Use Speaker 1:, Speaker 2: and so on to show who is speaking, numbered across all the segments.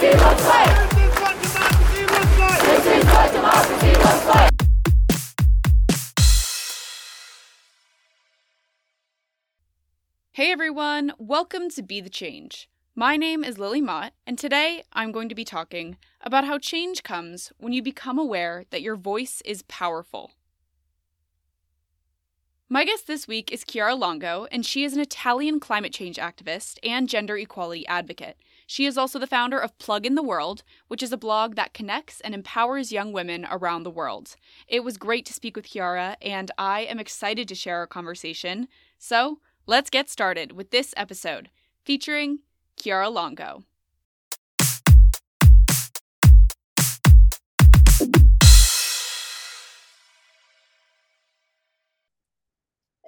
Speaker 1: Hey everyone, welcome to Be the Change. My name is Lily Mott, and today I'm going to be talking about how change comes when you become aware that your voice is powerful. My guest this week is Chiara Longo, and she is an Italian climate change activist and gender equality advocate. She is also the founder of Plug in the World, which is a blog that connects and empowers young women around the world. It was great to speak with Chiara, and I am excited to share our conversation. So, let's get started with this episode featuring Chiara Longo.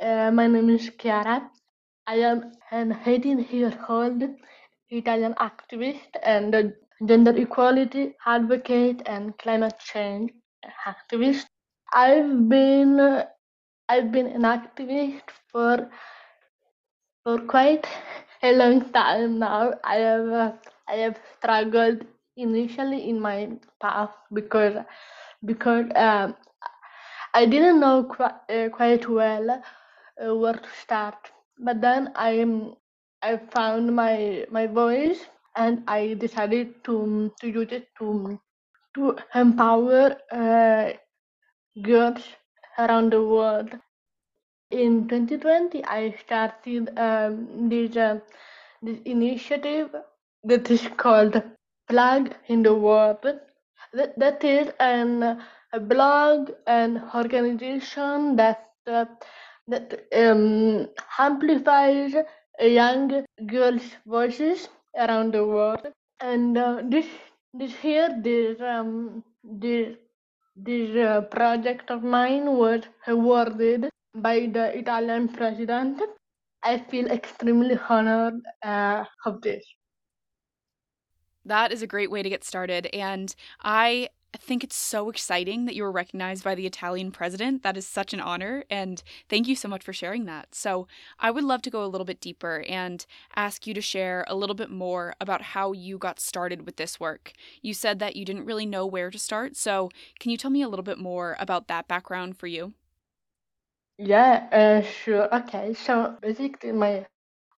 Speaker 2: Uh, my name is Chiara. I am an 18 year old Italian activist and gender equality advocate and climate change activist. I've been I've been an activist for for quite a long time now. I have I have struggled initially in my path because because um, I didn't know quite, uh, quite well uh, where to start. But then I I found my my voice and I decided to to use it to to empower uh, girls around the world. In 2020, I started um, this uh, this initiative that is called Plug in the World. That, that is an a blog and organization that uh, that um, amplifies young girls' voices around the world. And uh, this this year, this um, this this uh, project of mine was awarded by the Italian president. I feel extremely honored uh, of this.
Speaker 1: That is a great way to get started. And I think it's so exciting that you were recognized by the Italian president. That is such an honor. And thank you so much for sharing that. So, I would love to go a little bit deeper and ask you to share a little bit more about how you got started with this work. You said that you didn't really know where to start. So, can you tell me a little bit more about that background for you?
Speaker 2: Yeah, uh, sure. Okay, so basically, my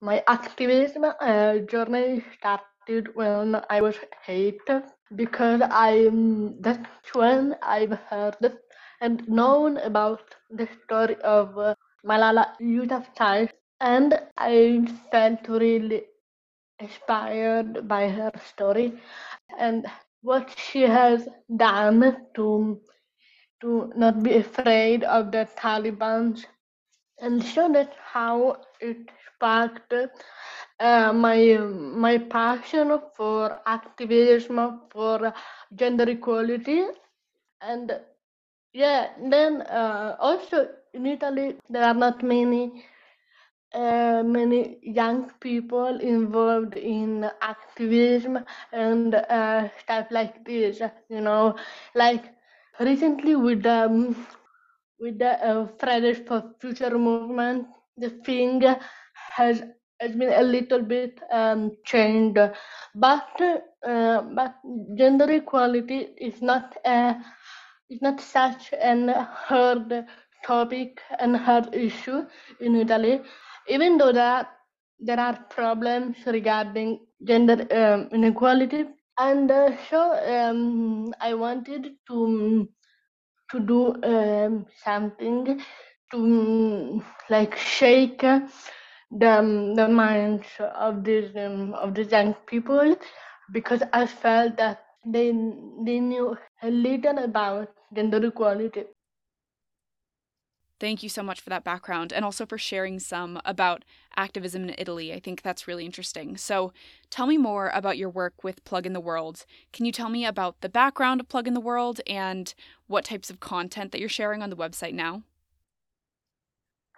Speaker 2: my activism uh, journey started when I was eight because I'm that's when I've heard and known about the story of uh, Malala Yousafzai, and I felt really inspired by her story and what she has done to to not be afraid of the Taliban. And show that how it sparked uh, my my passion for activism for gender equality. And yeah then uh, also in italy there are not many uh, many young people involved in activism and uh, stuff like this you know. Like recently with um, with the fridays for future movement the thing has has been a little bit um, changed, but uh, but gender equality is not a is not such an hard topic and hard issue in Italy, even though that there are problems regarding gender um, inequality. And uh, so um, I wanted to to do um, something to like shake the um, the minds of these um, of these young people because I felt that they they knew a little about gender equality.
Speaker 1: Thank you so much for that background and also for sharing some about activism in Italy. I think that's really interesting. So, tell me more about your work with Plug in the World. Can you tell me about the background of Plug in the World and what types of content that you're sharing on the website now?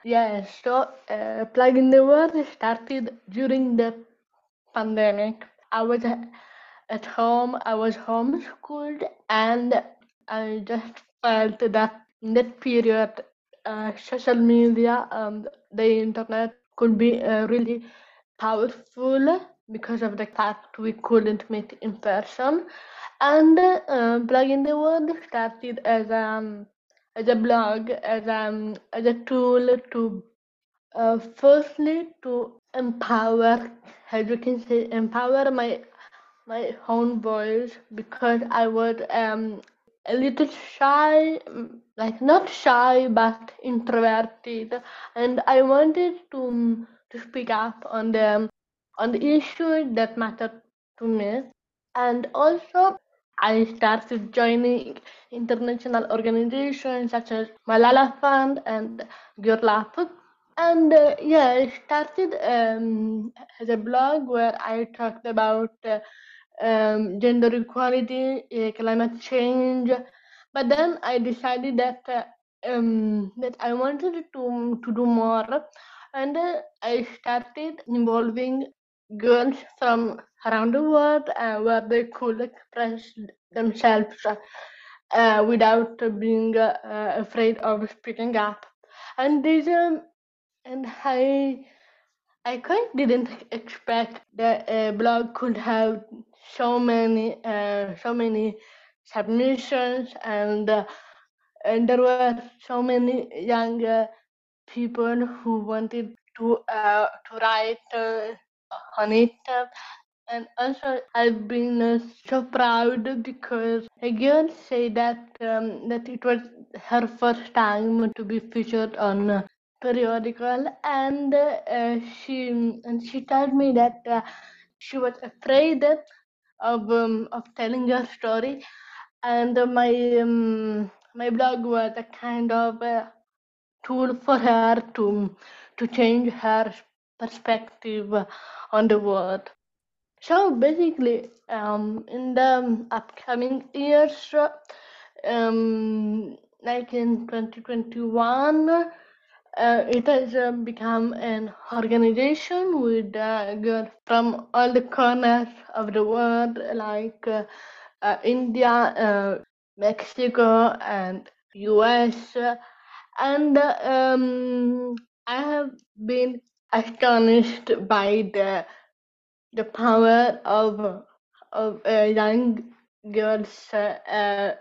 Speaker 2: Yeah, so uh, Plug in the World started during the pandemic. I was at home, I was homeschooled, and I just felt that in that period, uh, social media and the internet could be uh, really powerful because of the fact we couldn't meet in person. And uh, Plug in the World started as a um, as a blog, as a um, as a tool to uh, firstly to empower, as you can say, empower my my own voice because I was um a little shy, like not shy but introverted, and I wanted to to speak up on the on the issues that mattered to me, and also I started joining international organizations such as Malala Fund and Girl Up. And uh, yeah, I started um, as a blog where I talked about uh, um, gender equality, uh, climate change. But then I decided that uh, um, that I wanted to to do more, and uh, I started involving girls from around the world uh, where they could express themselves uh, without being uh, afraid of speaking up. And this, um, and I, I quite didn't expect that a blog could have so many, uh, so many submissions, and uh, and there were so many young people who wanted to uh, to write on it. And also, I've been uh, so proud because a girl said that um, that it was her first time to be featured on a periodical, and uh, she and she told me that uh, she was afraid of um, of telling her story, and my um, my blog was a kind of a tool for her to to change her perspective on the world. So basically, um, in the upcoming years, um, like in 2021, uh, it has uh, become an organization with uh, girls from all the corners of the world, like uh, uh, India, uh, Mexico, and US. And um, I have been astonished by the the power of of young girls uh,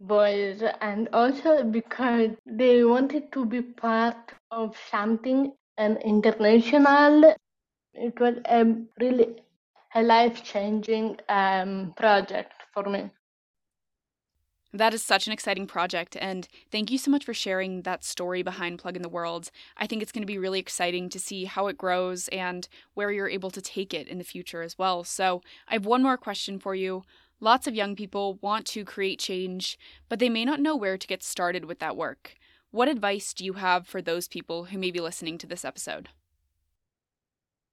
Speaker 2: boys and also because they wanted to be part of something an international it was a really a life changing um, project for me
Speaker 1: that is such an exciting project, and thank you so much for sharing that story behind Plug in the World. I think it's going to be really exciting to see how it grows and where you're able to take it in the future as well. So, I have one more question for you. Lots of young people want to create change, but they may not know where to get started with that work. What advice do you have for those people who may be listening to this episode?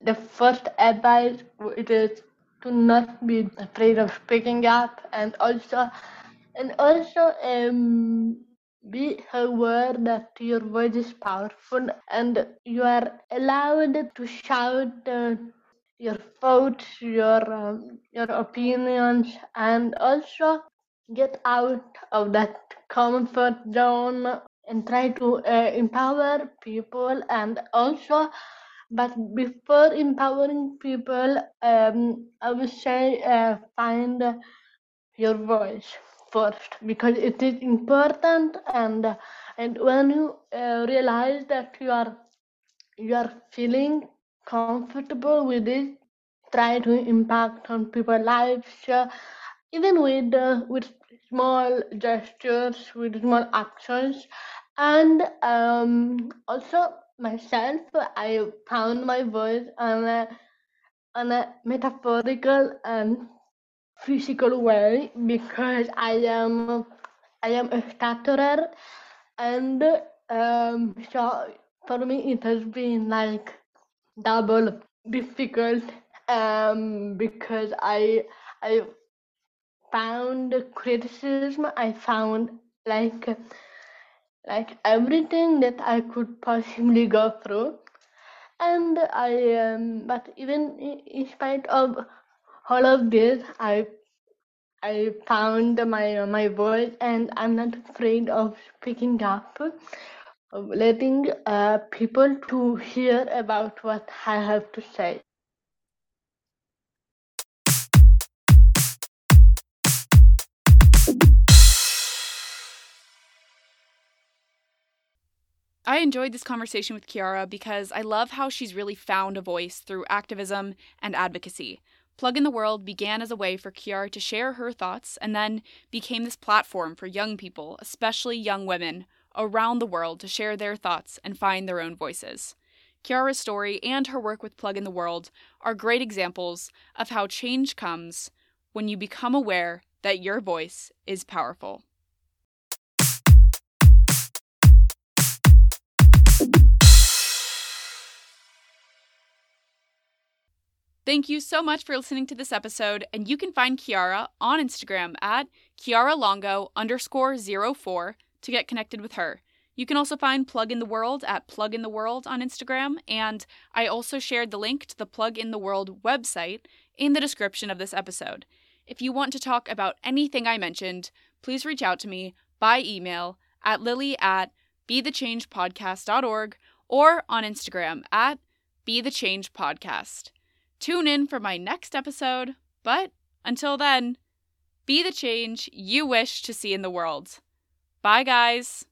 Speaker 2: The first advice is to not be afraid of speaking up and also and also um, be aware that your voice is powerful and you are allowed to shout uh, your thoughts, your um, your opinions, and also get out of that comfort zone and try to uh, empower people and also but before empowering people um, i would say uh, find your voice first because it is important and and when you uh, realize that you are you are feeling comfortable with it try to impact on people's lives uh, even with uh, with small gestures with small actions. And um, also myself i found my voice on a on a metaphorical and physical way because I am I am a stutterer and um, so for me it has been like double difficult um, because I I found criticism I found like like everything that I could possibly go through. And I um, but even in spite of all of this, I I found my my voice, and I'm not afraid of speaking up, letting uh, people to hear about what I have to say.
Speaker 1: I enjoyed this conversation with Chiara because I love how she's really found a voice through activism and advocacy, Plug in the World began as a way for Chiara to share her thoughts and then became this platform for young people, especially young women, around the world to share their thoughts and find their own voices. Chiara's story and her work with Plug in the World are great examples of how change comes when you become aware that your voice is powerful. Thank you so much for listening to this episode, and you can find Chiara on Instagram at Chiara Longo underscore zero four to get connected with her. You can also find Plug in the World at Plug in the World on Instagram, and I also shared the link to the Plug in the World website in the description of this episode. If you want to talk about anything I mentioned, please reach out to me by email at lily at bethechangepodcast.org or on Instagram at bethechangepodcast. Tune in for my next episode, but until then, be the change you wish to see in the world. Bye, guys.